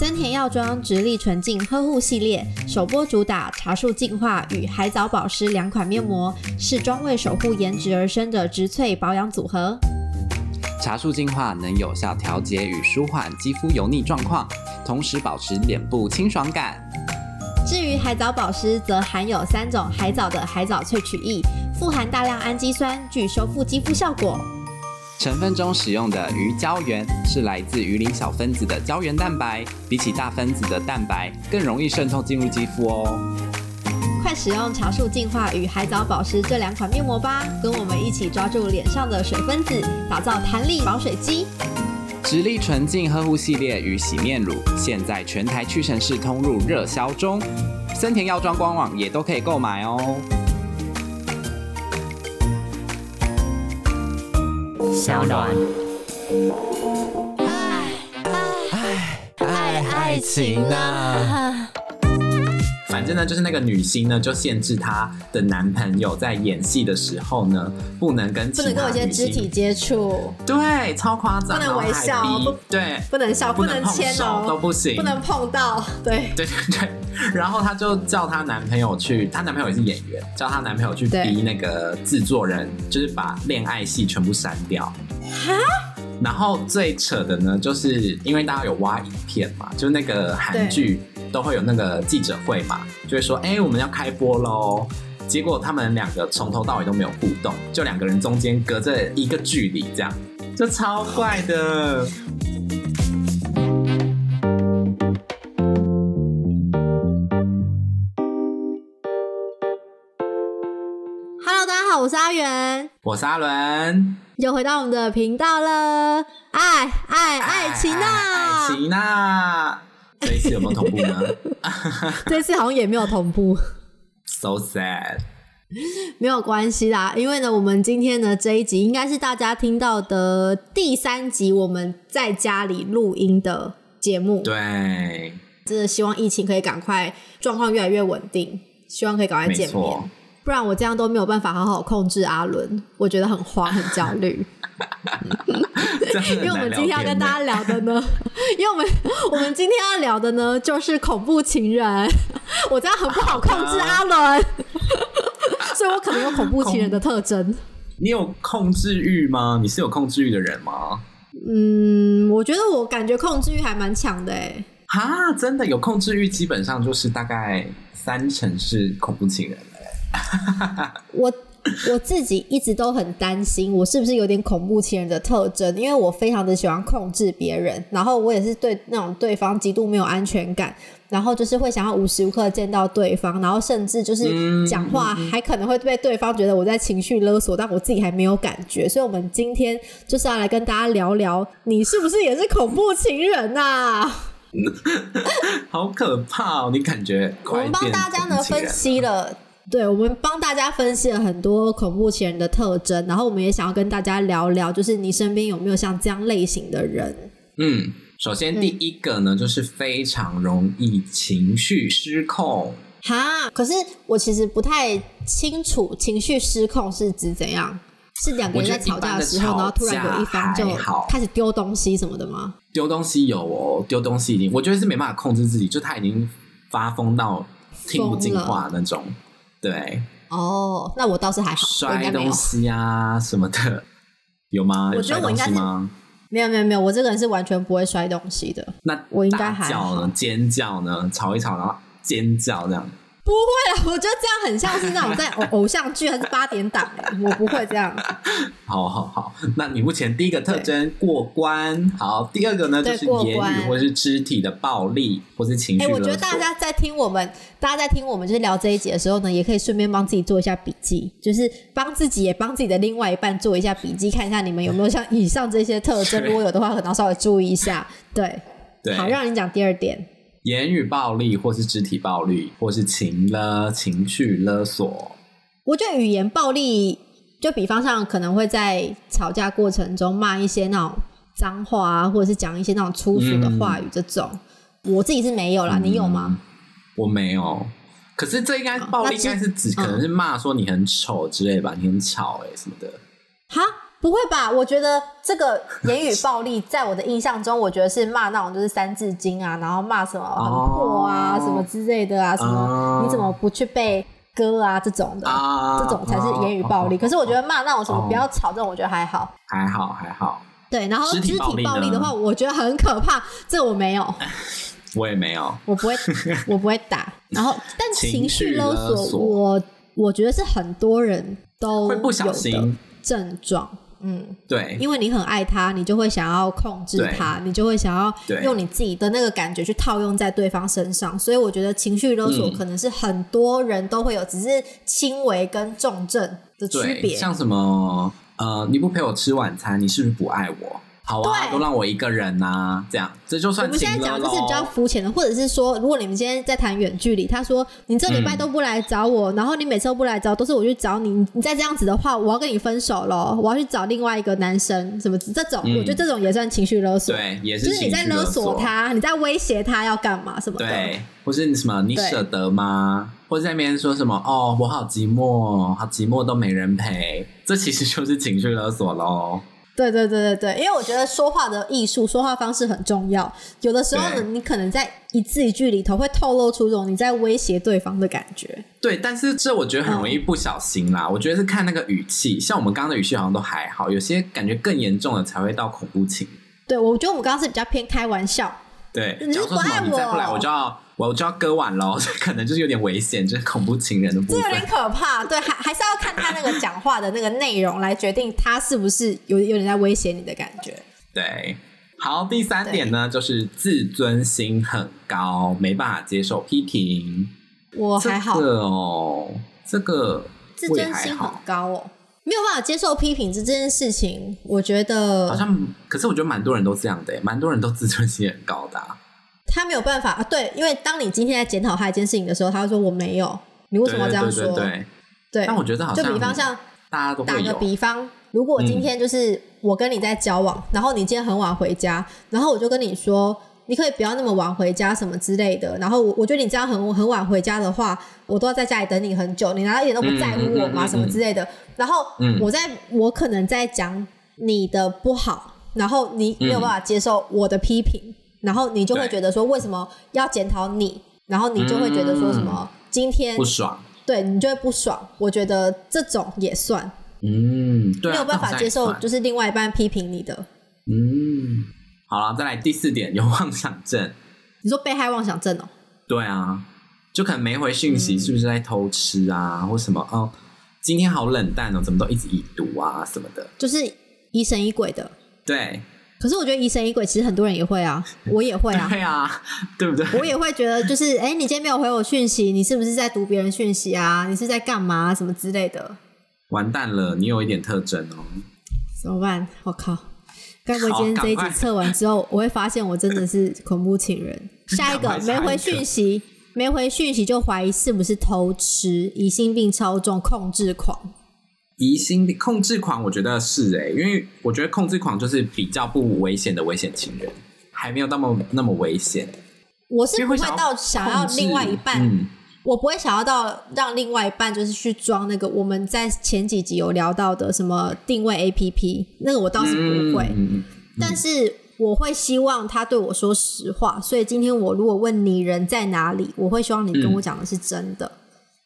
森田药妆直立纯净呵护系列首波主打茶树净化与海藻保湿两款面膜，是专为守护颜值而生的植萃保养组合。茶树净化能有效调节与舒缓肌肤油腻状况，同时保持脸部清爽感。至于海藻保湿，则含有三种海藻的海藻萃取液，富含大量氨基酸，具修复肌肤效果。成分中使用的鱼胶原是来自鱼鳞小分子的胶原蛋白，比起大分子的蛋白更容易渗透进入肌肤哦。快使用茶树净化与海藻保湿这两款面膜吧，跟我们一起抓住脸上的水分子，打造弹力保水肌。直立纯净呵护系列与洗面乳，现在全台屈臣氏通路热销中，森田药妆官网也都可以购买哦。小暖，爱爱爱爱情啊！反正呢，就是那个女星呢，就限制她的男朋友在演戏的时候呢，不能跟不能跟我一些肢体接触，对，超夸张，不能微笑，不，对，不能笑，不能牵手，都不行，不能碰到，对，对对对。然后她就叫她男朋友去，她男朋友也是演员，叫她男朋友去逼那个制作人，就是把恋爱戏全部删掉。哈？然后最扯的呢，就是因为大家有挖影片嘛，就那个韩剧。都会有那个记者会嘛，就会说，哎、欸，我们要开播喽。结果他们两个从头到尾都没有互动，就两个人中间隔着一个距离，这样就超怪的。Hello，大家好，我是阿圆，我是阿伦，又回到我们的频道了，爱爱爱情呐，爱情呐。这一次有没有同步呢？这次好像也没有同步，so sad。没有关系啦，因为呢，我们今天呢这一集应该是大家听到的第三集，我们在家里录音的节目。对，真的希望疫情可以赶快状况越来越稳定，希望可以赶快见面。不然我这样都没有办法好好控制阿伦，我觉得很慌很焦虑。因为我们今天要跟大家聊的呢，因为我们我们今天要聊的呢就是恐怖情人。我这样很不好控制阿伦，所以我可能有恐怖情人的特征。你有控制欲吗？你是有控制欲的人吗？嗯，我觉得我感觉控制欲还蛮强的哎。哈，真的有控制欲，基本上就是大概三成是恐怖情人。我我自己一直都很担心，我是不是有点恐怖情人的特征？因为我非常的喜欢控制别人，然后我也是对那种对方极度没有安全感，然后就是会想要无时无刻见到对方，然后甚至就是讲话还可能会被对方觉得我在情绪勒索，但我自己还没有感觉。所以，我们今天就是要来跟大家聊聊，你是不是也是恐怖情人啊？好可怕哦！你感觉我们帮大家呢分析了。对，我们帮大家分析了很多恐怖情人的特征，然后我们也想要跟大家聊聊，就是你身边有没有像这样类型的人？嗯，首先第一个呢，嗯、就是非常容易情绪失控。哈，可是我其实不太清楚情绪失控是指怎样？是两个人在吵架的时候，然后突然有一方就开始丢东西什么的吗？丢东西有哦，丢东西已经，我觉得是没办法控制自己，就他已经发疯到听不进话那种。对哦，那我倒是还好，摔东西啊什么的，有吗？我觉得我应该是没有没有没有，我这个人是完全不会摔东西的。那我应该还叫呢？尖叫呢？吵一吵然后尖叫这样。不会啊，我觉得这样很像是那种在偶偶像剧还是八点档哎，我不会这样。好好好，那你目前第一个特征过关，好，第二个呢就是言语或是肢体的暴力或是情绪。哎，我觉得大家在听我们，大家在听我们就是聊这一集的时候呢，也可以顺便帮自己做一下笔记，就是帮自己也帮自己的另外一半做一下笔记，看一下你们有没有像以上这些特征，如果有的话，可能要稍微注意一下。对，对，好，让你讲第二点。言语暴力，或是肢体暴力，或是情勒、情绪勒索。我觉得语言暴力，就比方上可能会在吵架过程中骂一些那种脏话啊，或者是讲一些那种粗俗的话语，这种、嗯、我自己是没有啦。嗯、你有吗？我没有。可是这应该暴力应该是指可能是骂说你很丑之类吧，嗯、你很吵哎、欸、什么的。哈，不会吧？我觉得这个言语暴力，在我的印象中，我觉得是骂那种就是三字经啊，然后骂什么很破啊，哦、什么之类的啊，什么、哦、你怎么不去背歌啊这种的，哦、这种才是言语暴力。哦、可是我觉得骂那种什么不要吵这种，我觉得还好，还好还好。对，然后肢体暴力的话，我觉得很可怕，这我没有，我也没有，我不会，我不会打。然后，但情绪勒索，我我觉得是很多人都会不小心症状。嗯，对，因为你很爱他，你就会想要控制他，你就会想要用你自己的那个感觉去套用在对方身上，所以我觉得情绪勒索可能是很多人都会有，嗯、只是轻微跟重症的区别。像什么呃，你不陪我吃晚餐，你是不是不爱我？好啊，对。都让我一个人呐、啊，这样。这就算。我们现在讲的是比较肤浅的，或者是说，如果你们今天在谈远距离，他说你这礼拜都不来找我，嗯、然后你每次都不来找，都是我去找你，你再这样子的话，我要跟你分手了，我要去找另外一个男生，什么这种，嗯、我觉得这种也算情绪勒索，对，也是就是你在勒索。他，你在威胁他要干嘛什么的，对，或是你什么你舍得吗？或者在那边说什么哦，我好寂寞，好寂寞都没人陪，这其实就是情绪勒索喽。对对对对对，因为我觉得说话的艺术、说话方式很重要。有的时候呢，你可能在一字一句里头会透露出这种你在威胁对方的感觉。对，但是这我觉得很容易不小心啦。嗯、我觉得是看那个语气，像我们刚刚的语气好像都还好，有些感觉更严重的才会到恐怖情。对，我觉得我们刚刚是比较偏开玩笑。对，你是不爱我，你再不来我就要。我就要割腕喽，可能就是有点危险，就是恐怖情人的部分。这有点可怕，对，还还是要看他那个讲话的那个内容来决定他是不是有有点在威胁你的感觉。对，好，第三点呢，就是自尊心很高，没办法接受批评。我还好哦，这个自尊心很高哦，没有办法接受批评这件事情，我觉得好像，可是我觉得蛮多人都这样的，蛮多人都自尊心很高的啊。他没有办法啊，对，因为当你今天在检讨他一件事情的时候，他会说我没有，你为什么要这样说？对，对，但我觉得好像就比方像大家都打个比方，如果今天就是我跟你在交往，嗯、然后你今天很晚回家，然后我就跟你说，你可以不要那么晚回家什么之类的，然后我我觉得你这样很很晚回家的话，我都要在家里等你很久，你难道一点都不在乎我吗？嗯嗯嗯嗯、什么之类的，然后我在我可能在讲你的不好，然后你没有办法接受我的批评。嗯然后你就会觉得说，为什么要检讨你？然后你就会觉得说什么今天不爽，对你就会不爽。我觉得这种也算，嗯，对啊，没有办法接受，就是另外一半批评你的。嗯，好了，再来第四点，有妄想症。你说被害妄想症哦？对啊，就可能没回讯息，是不是在偷吃啊，嗯、或什么？哦，今天好冷淡哦，怎么都一直已读啊什么的，就是疑神疑鬼的。对。可是我觉得疑神疑鬼，其实很多人也会啊，我也会啊，对啊，对不对？我也会觉得，就是哎，你今天没有回我讯息，你是不是在读别人讯息啊？你是在干嘛？什么之类的？完蛋了，你有一点特征哦。怎么办？我靠！该不会今天这一集测完之后，我会发现我真的是恐怖情人？下一个没回讯息，没回讯息就怀疑是不是偷吃，疑心病超重，控制狂。疑心控制狂，我觉得是哎、欸，因为我觉得控制狂就是比较不危险的危险情人，还没有那么那么危险。我是不会到想要另外一半，嗯、我不会想要到让另外一半就是去装那个我们在前几集有聊到的什么定位 APP，那个我倒是不会。嗯嗯、但是我会希望他对我说实话，所以今天我如果问你人在哪里，我会希望你跟我讲的是真的。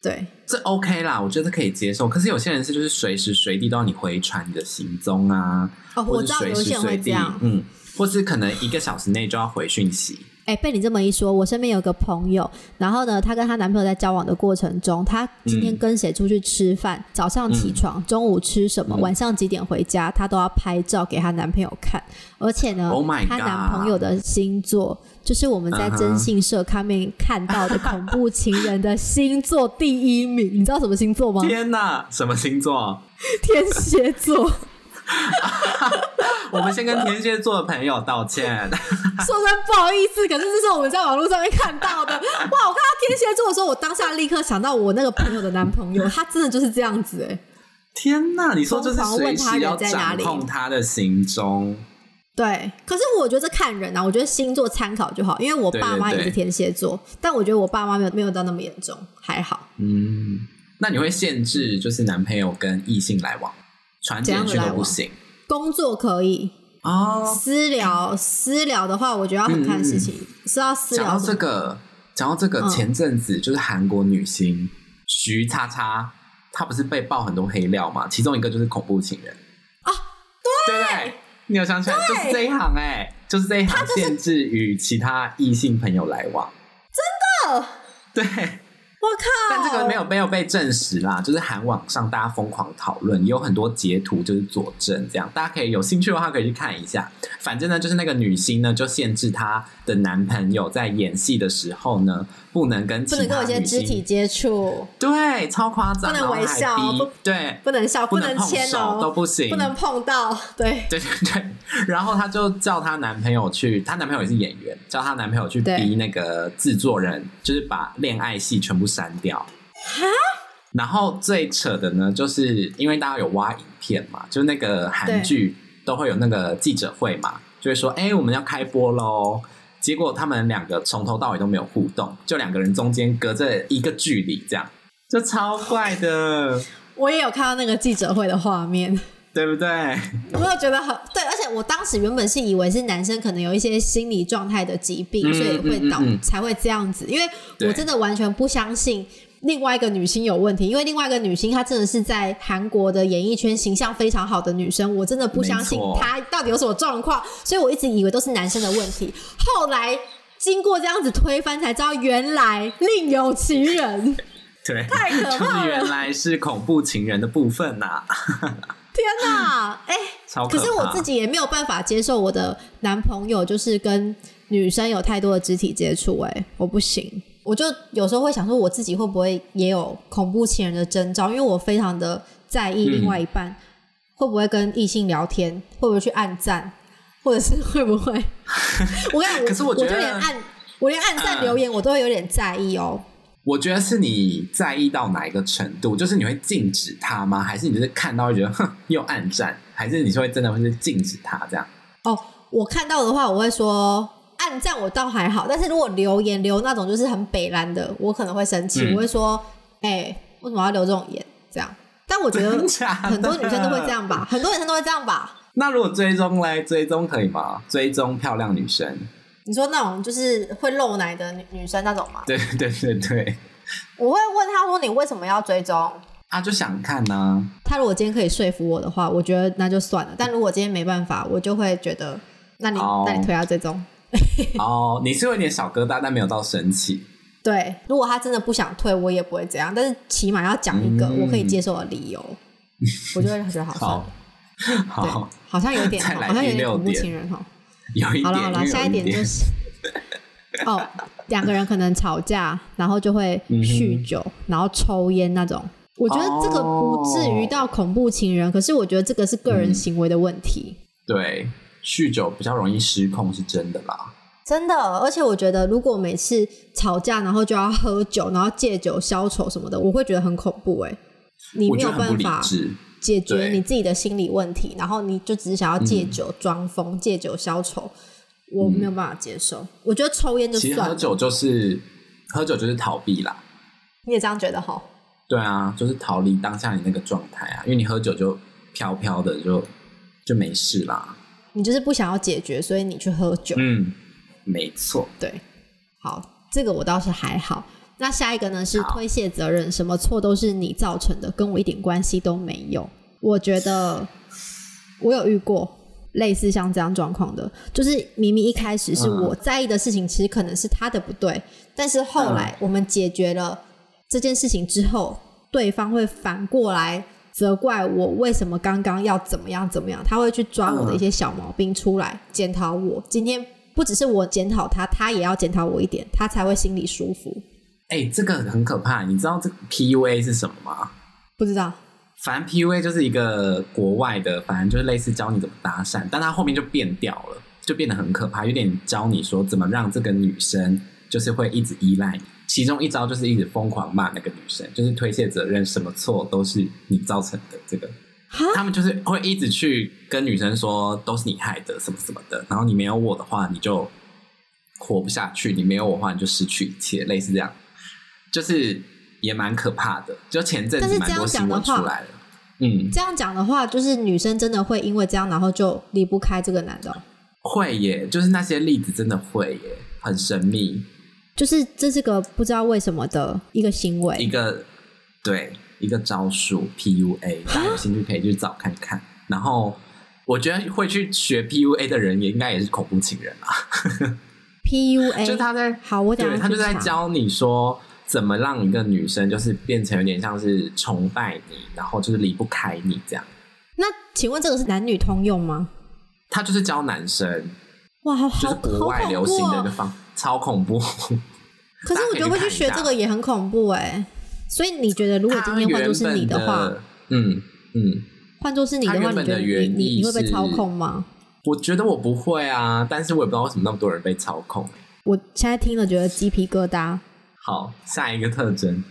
嗯对，这 OK 啦，我觉得可以接受。可是有些人是就是随时随地都要你回传你的行踪啊，哦，我知道有些人会这样，嗯，或是可能一个小时内就要回讯息。哎，被你这么一说，我身边有个朋友，然后呢，她跟她男朋友在交往的过程中，她今天跟谁出去吃饭，嗯、早上起床，中午吃什么，嗯、晚上几点回家，她都要拍照给她男朋友看。而且呢，她、oh、男朋友的星座就是我们在征信社上面看到的恐怖情人的星座第一名。你知道什么星座吗？天哪，什么星座？天蝎座。我们先跟天蝎座的朋友道歉，说声不好意思。可是这是我们在网络上面看到的。哇！我看到天蝎座的时候，我当下立刻想到我那个朋友的男朋友，他真的就是这样子哎。天哪！你说就是随时要掌控他的行踪。对，可是我觉得这看人啊，我觉得星座参考就好。因为我爸妈也是天蝎座，对对对，但我觉得我爸妈没有没有到那么严重，还好。嗯，那你会限制就是男朋友跟异性来往？传简讯都不行，工作可以哦，私聊私聊的话，我觉得要很看事情，是要私聊。讲到这个，讲到这个，前阵子就是韩国女星徐叉叉，她不是被爆很多黑料嘛？其中一个就是恐怖情人啊，对，对不对？你有想起来？就是这一行哎、欸，就是这一行限制与其他异性朋友来往，真的，对。我靠！但这个没有没有被证实啦，就是韩网上大家疯狂讨论，也有很多截图就是佐证，这样大家可以有兴趣的话可以去看一下。反正呢，就是那个女星呢，就限制她的男朋友在演戏的时候呢，不能跟不能跟我一些肢体接触，对，超夸张，不能微笑，对，不能笑，不能牵手都不行，不能碰到，对，对 对对。然后她就叫她男朋友去，她男朋友也是演员，叫她男朋友去逼那个制作人，就是把恋爱戏全部删掉。哈，然后最扯的呢，就是因为大家有挖影片嘛，就那个韩剧都会有那个记者会嘛，就会说，哎，我们要开播喽。结果他们两个从头到尾都没有互动，就两个人中间隔着一个距离，这样就超怪的。我也有看到那个记者会的画面，对不对？我有觉得很对，而且我当时原本是以为是男生可能有一些心理状态的疾病，嗯、所以会导、嗯嗯、才会这样子，因为我真的完全不相信。另外一个女星有问题，因为另外一个女星她真的是在韩国的演艺圈形象非常好的女生，我真的不相信她到底有什么状况，所以我一直以为都是男生的问题。后来经过这样子推翻，才知道原来另有其人。对，太可怕了，原来是恐怖情人的部分呐、啊！天哪，哎、欸，可是我自己也没有办法接受我的男朋友就是跟女生有太多的肢体接触，哎，我不行。我就有时候会想说，我自己会不会也有恐怖情人的征兆？因为我非常的在意另外一半、嗯、会不会跟异性聊天，会不会去暗赞，或者是会不会？我跟你讲，可是我觉得我就连暗，我连暗赞留言我都会有点在意哦。我觉得是你在意到哪一个程度？就是你会禁止他吗？还是你就是看到会觉得哼又暗赞？还是你是会真的会是禁止他这样？哦，我看到的话，我会说。按赞我倒还好，但是如果留言留那种就是很北蓝的，我可能会生气，嗯、我会说，哎、欸，为什么要留这种言？这样，但我觉得 很多女生都会这样吧，很多女生都会这样吧。那如果追踪嘞追踪可以吗？追踪漂亮女生，你说那种就是会露奶的女女生那种吗？对 对对对，我会问他说，你为什么要追踪？啊，就想看呢、啊。他如果今天可以说服我的话，我觉得那就算了。但如果今天没办法，我就会觉得，那你、oh. 那你推下追踪。哦，你是有点小疙瘩，但没有到生气。对，如果他真的不想退，我也不会这样。但是起码要讲一个我可以接受的理由，嗯、我就会觉得好算。好，好，好像有点，好像有点恐怖情人哈。有一点，好了好了，下一点就是，哦，两个人可能吵架，然后就会酗酒，嗯、然后抽烟那种。我觉得这个不至于到恐怖情人，哦、可是我觉得这个是个人行为的问题。嗯、对。酗酒比较容易失控，是真的啦。真的，而且我觉得，如果每次吵架，然后就要喝酒，然后借酒消愁什么的，我会觉得很恐怖。哎，你没有办法解决你自己的心理问题，然后你就只是想要借酒装疯，嗯、借酒消愁，我没有办法接受。嗯、我觉得抽烟就算了，其实喝酒就是喝酒就是逃避啦。你也这样觉得哈？对啊，就是逃离当下你那个状态啊，因为你喝酒就飘飘的就，就就没事啦。你就是不想要解决，所以你去喝酒。嗯，没错。对，好，这个我倒是还好。那下一个呢？是推卸责任，什么错都是你造成的，跟我一点关系都没有。我觉得我有遇过类似像这样状况的，就是明明一开始是我在意的事情，其实可能是他的不对，但是后来我们解决了这件事情之后，对方会反过来。责怪我为什么刚刚要怎么样怎么样，他会去抓我的一些小毛病出来检讨我。今天不只是我检讨他，他也要检讨我一点，他才会心里舒服。哎、这个很可怕，你知道这 PUA 是什么吗？不知道。反正 PUA 就是一个国外的，反正就是类似教你怎么搭讪，但他后面就变掉了，就变得很可怕，有点教你说怎么让这个女生就是会一直依赖你。其中一招就是一直疯狂骂那个女生，就是推卸责任，什么错都是你造成的。这个，他们就是会一直去跟女生说都是你害的，什么什么的。然后你没有我的话，你就活不下去；你没有我的话，你就失去一切。类似这样，就是也蛮可怕的。就前阵子蛮多新闻出来了。嗯，这样讲的话，就是女生真的会因为这样，然后就离不开这个男的哦。会耶，就是那些例子真的会耶，很神秘。就是这是个不知道为什么的一个行为，一个对一个招数 PUA，大家有兴趣可以去找看看。然后我觉得会去学 PUA 的人，也应该也是恐怖情人啊。PUA 就他在好，我等他就在教你说怎么让一个女生就是变成有点像是崇拜你，然后就是离不开你这样。那请问这个是男女通用吗？他就是教男生，哇，好就是国外流行的一个方。超恐怖！可是我觉得会去学这个也很恐怖哎。所以你觉得，如果今天换作是你的话，的嗯嗯，换作是你的话，你觉得你你你会被操控吗？我觉得我不会啊，但是我也不知道为什么那么多人被操控。我现在听了觉得鸡皮疙瘩。好，下一个特征。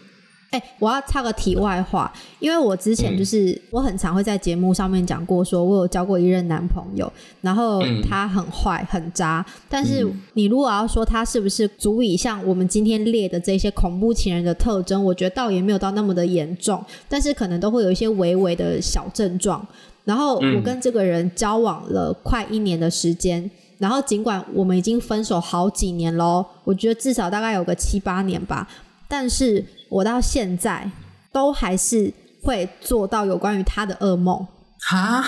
哎、欸，我要插个题外话，因为我之前就是、嗯、我很常会在节目上面讲过，说我有交过一任男朋友，然后他很坏很渣，但是你如果要说他是不是足以像我们今天列的这些恐怖情人的特征，我觉得倒也没有到那么的严重，但是可能都会有一些微微的小症状。然后我跟这个人交往了快一年的时间，然后尽管我们已经分手好几年喽，我觉得至少大概有个七八年吧。但是我到现在都还是会做到有关于他的噩梦哈，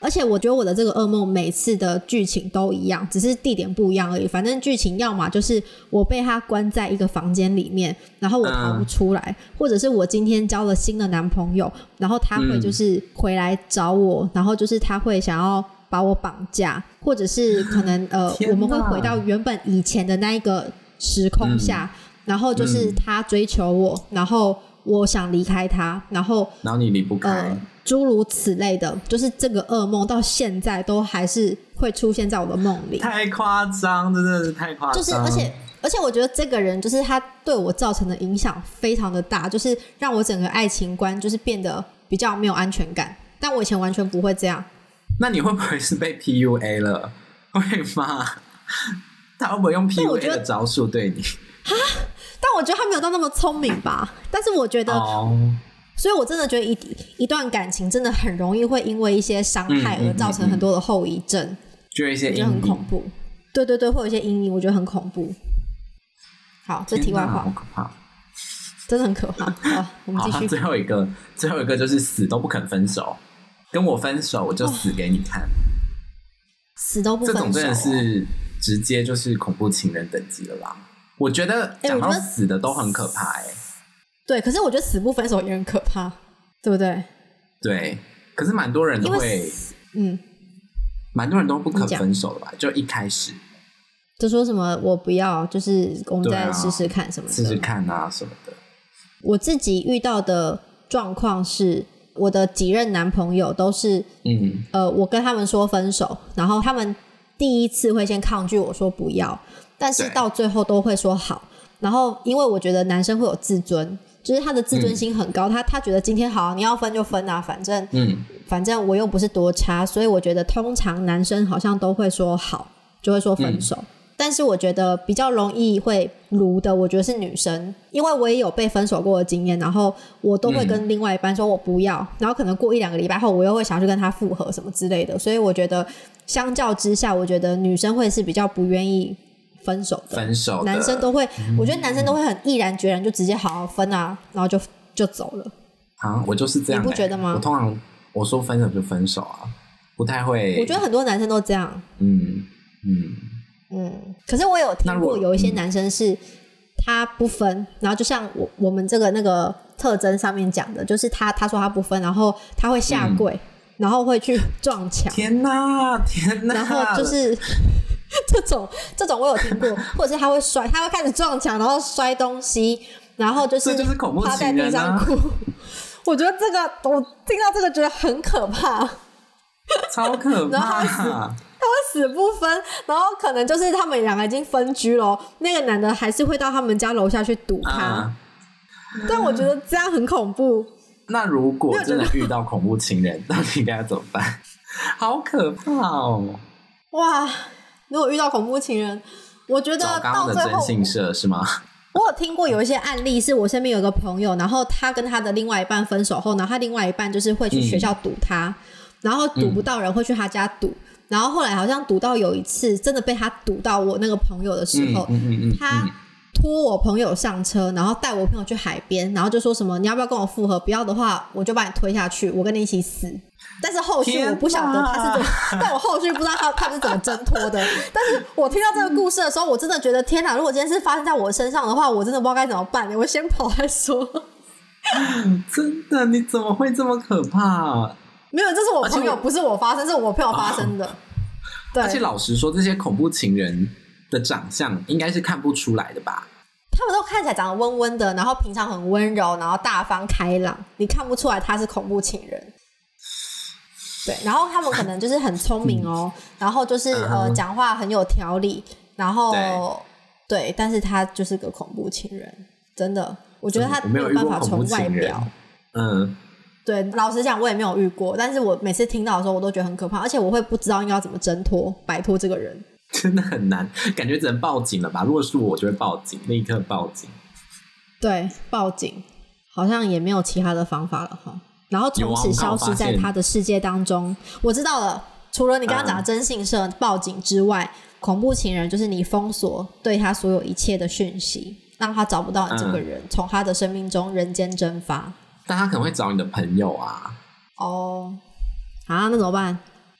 而且我觉得我的这个噩梦每次的剧情都一样，只是地点不一样而已。反正剧情要么就是我被他关在一个房间里面，然后我逃不出来，嗯、或者是我今天交了新的男朋友，然后他会就是回来找我，嗯、然后就是他会想要把我绑架，或者是可能呃我们会回到原本以前的那一个时空下。嗯然后就是他追求我，嗯、然后我想离开他，然后然后你离不开，呃，诸如此类的，就是这个噩梦到现在都还是会出现在我的梦里。太夸张，真的是太夸张。就是而且而且我觉得这个人就是他对我造成的影响非常的大，就是让我整个爱情观就是变得比较没有安全感。但我以前完全不会这样。那你会不会是被 PUA 了？会吗？他会不会用 PUA 的招数对你？啊？但我觉得他没有到那么聪明吧，但是我觉得，oh. 所以我真的觉得一一段感情真的很容易会因为一些伤害而造成很多的后遗症，就一些我觉得很恐怖。对对对，会有一些阴影，我觉得很恐怖。好，这题外话，好可怕，真的很可怕。好，我们继续。最后一个，最后一个就是死都不肯分手，跟我分手我就死给你看，死都不分手，这种真的是直接就是恐怖情人等级了啦。我觉得讲到死的都很可怕哎、欸，对，可是我觉得死不分手也很可怕，对不对？对，可是蛮多人都会，嗯，蛮多人都不肯分手的吧？就一开始就说什么我不要，就是我们再试试看什么的，试试看啊什么的。我自己遇到的状况是，我的几任男朋友都是，嗯，呃，我跟他们说分手，然后他们第一次会先抗拒我说不要。但是到最后都会说好，然后因为我觉得男生会有自尊，就是他的自尊心很高，嗯、他他觉得今天好，你要分就分啊，反正嗯，反正我又不是多差，所以我觉得通常男生好像都会说好，就会说分手。嗯、但是我觉得比较容易会如的，我觉得是女生，因为我也有被分手过的经验，然后我都会跟另外一半说我不要，然后可能过一两个礼拜后，我又会想去跟他复合什么之类的，所以我觉得相较之下，我觉得女生会是比较不愿意。分手的，分手男生都会，我觉得男生都会很毅然决然，就直接好好分啊，然后就就走了。啊，我就是这样、欸，你不觉得吗？我通常我说分手就分手啊，不太会。我觉得很多男生都这样。嗯嗯嗯。可是我有听过有一些男生是他不分，然后就像我我们这个那个特征上面讲的，就是他他说他不分，然后他会下跪，嗯、然后会去撞墙。天哪，天哪！然后就是。这种这种我有听过，或者是他会摔，他会开始撞墙，然后摔东西，然后就是趴在地上哭。我觉得这个我听到这个觉得很可怕，超可怕。然后他会死，他会死不分，然后可能就是他们两个已经分居了，那个男的还是会到他们家楼下去堵他。啊、但我觉得这样很恐怖。那如果真的遇到恐怖情人，到底应该要怎么办？好可怕哦！哇。如果遇到恐怖情人，我觉得到最后？我有听过有一些案例，是我身边有个朋友，然后他跟他的另外一半分手后，然后他另外一半就是会去学校堵他，嗯、然后堵不到人会去他家堵，嗯、然后后来好像堵到有一次真的被他堵到我那个朋友的时候，嗯嗯嗯嗯、他拖我朋友上车，然后带我朋友去海边，然后就说什么你要不要跟我复合？不要的话我就把你推下去，我跟你一起死。但是后续我不晓得他是怎么，但我后续不知道他他是怎么挣脱的。但是我听到这个故事的时候，我真的觉得天哪！如果今天是发生在我身上的话，我真的不知道该怎么办。我先跑再说。真的？你怎么会这么可怕？没有，这是我朋友，不是我发生，是我朋友发生的。哦、对，而且老实说，这些恐怖情人的长相应该是看不出来的吧？他们都看起来长得温温的，然后平常很温柔，然后大方开朗，你看不出来他是恐怖情人。对，然后他们可能就是很聪明哦，嗯、然后就是呃，讲话很有条理，然后对，对，但是他就是个恐怖情人，真的，我觉得他没有办法从外表，嗯，对，老实讲我也没有遇过，但是我每次听到的时候，我都觉得很可怕，而且我会不知道应该要怎么挣脱、摆脱这个人，真的很难，感觉只能报警了吧？如果是我，就会报警，立刻报警。对，报警，好像也没有其他的方法了哈。然后从此消失在他的世界当中。我知道了，除了你刚刚讲的征信社报警之外，嗯、恐怖情人就是你封锁对他所有一切的讯息，让他找不到你这个人，从、嗯、他的生命中人间蒸发。但他可能会找你的朋友啊。哦，啊，那怎么办？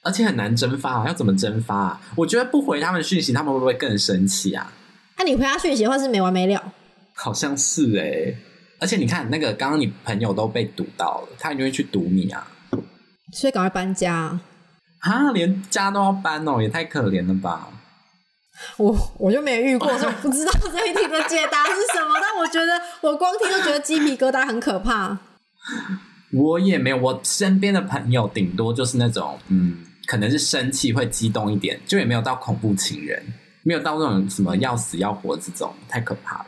而且很难蒸发，要怎么蒸发啊？我觉得不回他们讯息，他们会不会更生气啊？那、啊、你回他讯息的话是没完没了。好像是哎、欸。而且你看，那个刚刚你朋友都被堵到了，他一定会去堵你啊！所以赶快搬家啊！连家都要搬哦，也太可怜了吧！我我就没遇过，所以不知道这一题的解答是什么。但我觉得，我光听就觉得鸡皮疙瘩，很可怕。我也没有，我身边的朋友顶多就是那种，嗯，可能是生气会激动一点，就也没有到恐怖情人，没有到那种什么要死要活这种，太可怕了。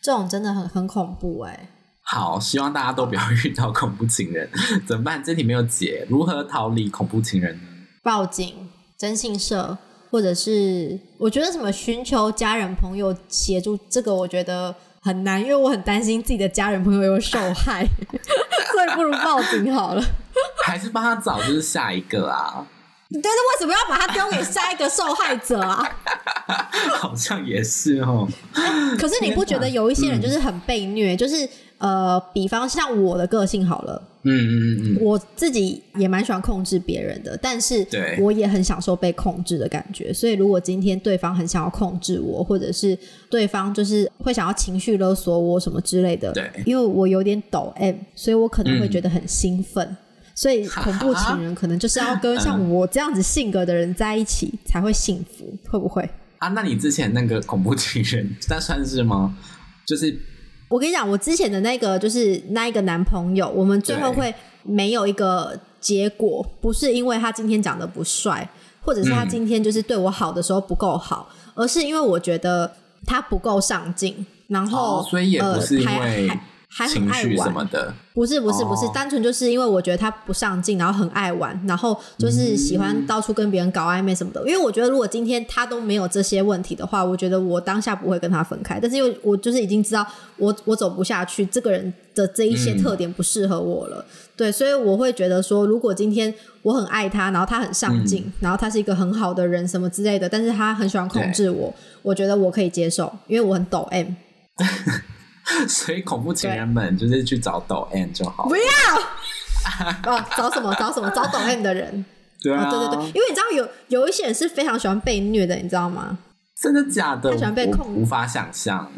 这种真的很很恐怖哎！好，希望大家都不要遇到恐怖情人，怎么办？这题没有解，如何逃离恐怖情人呢？报警、征信社，或者是我觉得什么寻求家人朋友协助，这个我觉得很难，因为我很担心自己的家人朋友有受害，所以不如报警好了。还是帮他找，就是下一个啊。但是为什么要把它丢给下一个受害者啊？好像也是哦。可是你不觉得有一些人就是很被虐？嗯、就是呃，比方像我的个性好了，嗯嗯嗯嗯，我自己也蛮喜欢控制别人的，但是我也很享受被控制的感觉。所以如果今天对方很想要控制我，或者是对方就是会想要情绪勒索我什么之类的，对，因为我有点抖 M，所以我可能会觉得很兴奋。嗯所以恐怖情人可能就是要跟像我这样子性格的人在一起才会幸福，嗯、会不会啊？那你之前那个恐怖情人，那算是吗？就是我跟你讲，我之前的那个就是那一个男朋友，我们最后会没有一个结果，不是因为他今天长得不帅，或者是他今天就是对我好的时候不够好，嗯、而是因为我觉得他不够上进，然后、哦、所以也不是因为。呃还很爱玩什么的，不是不是不是，单纯就是因为我觉得他不上进，然后很爱玩，然后就是喜欢到处跟别人搞暧昧什么的。因为我觉得如果今天他都没有这些问题的话，我觉得我当下不会跟他分开。但是因为我就是已经知道我我走不下去，这个人的这一些特点不适合我了，对，所以我会觉得说，如果今天我很爱他，然后他很上进，然后他是一个很好的人什么之类的，但是他很喜欢控制我，我觉得我可以接受，因为我很抖 M。所以恐怖情人们就是去找抖 M 就好了。不要 哦，找什么找什么找抖 M 的人。对啊，哦，对对对，因为你知道有有一些人是非常喜欢被虐的，你知道吗？真的假的？他喜欢被控，无法想象。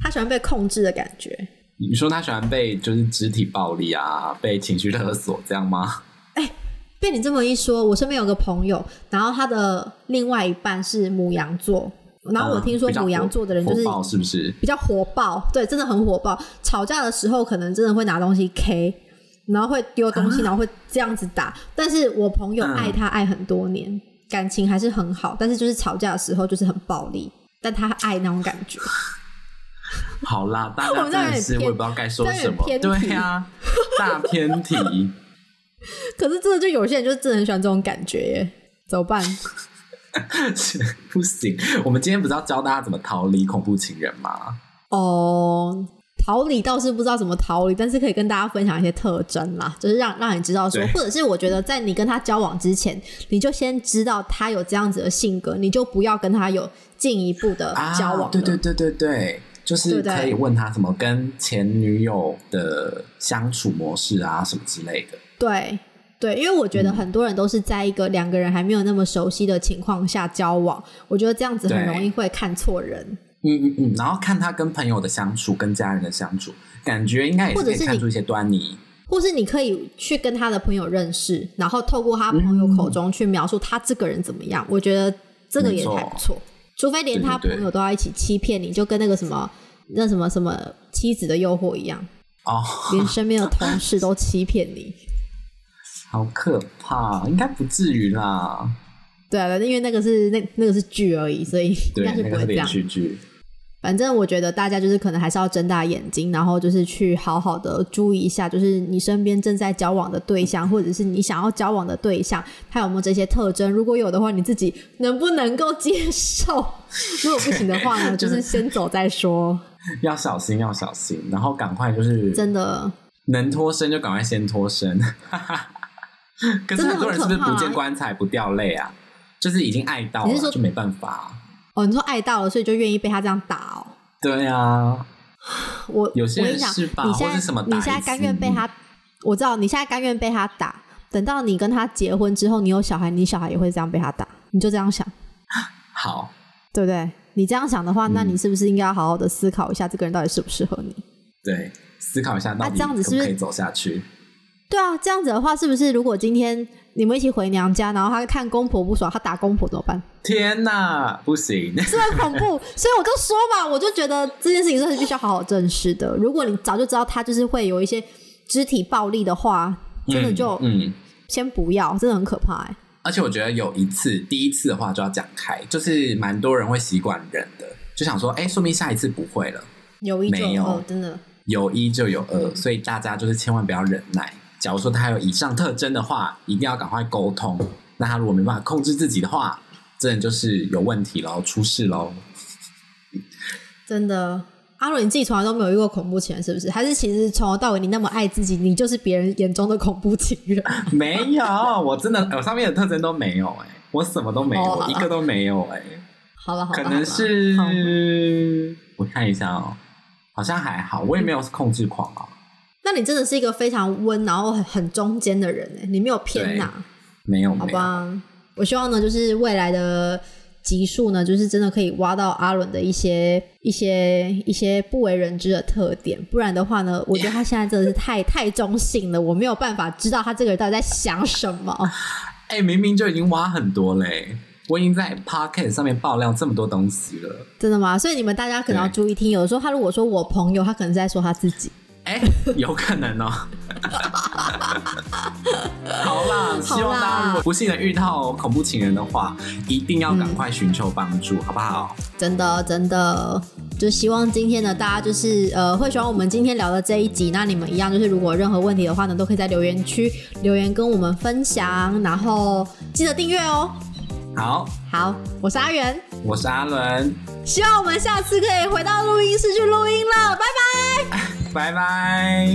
他喜欢被控制的感觉。你说他喜欢被就是肢体暴力啊，被情绪勒索这样吗？哎，欸，被你这么一说，我身边有个朋友，然后他的另外一半是母羊座。然后我听说母羊座的人就是是不是比较火爆？对，真的很火爆。吵架的时候可能真的会拿东西 K，然后会丢东西，然后会这样子打。但是我朋友爱他爱很多年，感情还是很好。但是就是吵架的时候就是很暴力，但他爱那种感觉。好啦，大家真的是我也不知道该说什么。对呀，大偏题。可是真的就有些人就真的很喜欢这种感觉耶，怎么办？不行，我们今天不是要教大家怎么逃离恐怖情人吗？哦，逃离倒是不知道怎么逃离，但是可以跟大家分享一些特征啦，就是让让你知道说，或者是我觉得在你跟他交往之前，你就先知道他有这样子的性格，你就不要跟他有进一步的交往。啊。对对对对对，就是可以问他什么跟前女友的相处模式啊，什么之类的。对。对，因为我觉得很多人都是在一个两个人还没有那么熟悉的情况下交往，我觉得这样子很容易会看错人。嗯嗯嗯，然后看他跟朋友的相处，跟家人的相处，感觉应该也是可以看出一些端倪。或是你可以去跟他的朋友认识，然后透过他朋友口中去描述他这个人怎么样。嗯、我觉得这个也还不错。除非连他朋友都要一起欺骗你，就跟那个什么那什么什么妻子的诱惑一样哦，连身边的同事都欺骗你。好可怕，应该不至于啦。对啊，因为那个是那那个是剧而已，所以应该是不会这样。反正我觉得大家就是可能还是要睁大眼睛，然后就是去好好的注意一下，就是你身边正在交往的对象，或者是你想要交往的对象，他有没有这些特征？如果有的话，你自己能不能够接受？如果不行的话呢，就是先走再说。要小心，要小心，然后赶快就是真的能脱身就赶快先脱身。可是很多人是不是不见棺材不掉泪啊？就是已经爱到了，就没办法。哦，你说爱到了，所以就愿意被他这样打哦？对啊，我有些人是吧？你现在什么？你现在甘愿被他？我知道你现在甘愿被他打。等到你跟他结婚之后，你有小孩，你小孩也会这样被他打。你就这样想，好，对不对？你这样想的话，那你是不是应该要好好的思考一下，这个人到底适不适合你？对，思考一下，到底可不可以走下去？对啊，这样子的话，是不是如果今天你们一起回娘家，然后他看公婆不爽，他打公婆怎么办？天哪，不行，是很恐怖。所以我就说嘛，我就觉得这件事情是必须要好好正视的。如果你早就知道他就是会有一些肢体暴力的话，真的就嗯，先不要，真的很可怕哎。而且我觉得有一次，第一次的话就要讲开，就是蛮多人会习惯忍的，就想说，哎，说明下一次不会了。有一就有二，真的有一就有二，嗯，所以大家就是千万不要忍耐。假如说他有以上特征的话，一定要赶快沟通。那他如果没办法控制自己的话，这人就是有问题喽，出事喽。真的，阿伦，你自己从来都没有遇过恐怖情人，是不是？还是其实从头到尾你那么爱自己，你就是别人眼中的恐怖情人？没有，我真的，我上面的特征都没有哎，我什么都没有，哦、我一个都没有哎。好了好了，可能是我看一下哦，好像还好，我也没有控制狂啊。那你真的是一个非常温，然后很很中间的人哎，你没有偏哪？没有，好吧。我希望呢，就是未来的集数呢，就是真的可以挖到阿伦的一些一些一些不为人知的特点，不然的话呢，我觉得他现在真的是太太中性了，我没有办法知道他这个人到底在想什么。哎、欸，明明就已经挖很多嘞，我已经在 Podcast 上面爆料这么多东西了，真的吗？所以你们大家可能要注意听，有的时候他如果说我朋友，他可能是在说他自己。哎、欸，有可能哦。好啦，希望大家如果不幸的遇到恐怖情人的话，一定要赶快寻求帮助，嗯，好不好？真的，真的，就希望今天呢，大家就是呃，会喜欢我们今天聊的这一集。那你们一样，就是如果任何问题的话呢，都可以在留言区留言跟我们分享，然后记得订阅哦。好，好，我是阿元，我是阿伦，希望我们下次可以回到录音室去录音了，拜拜。拜拜。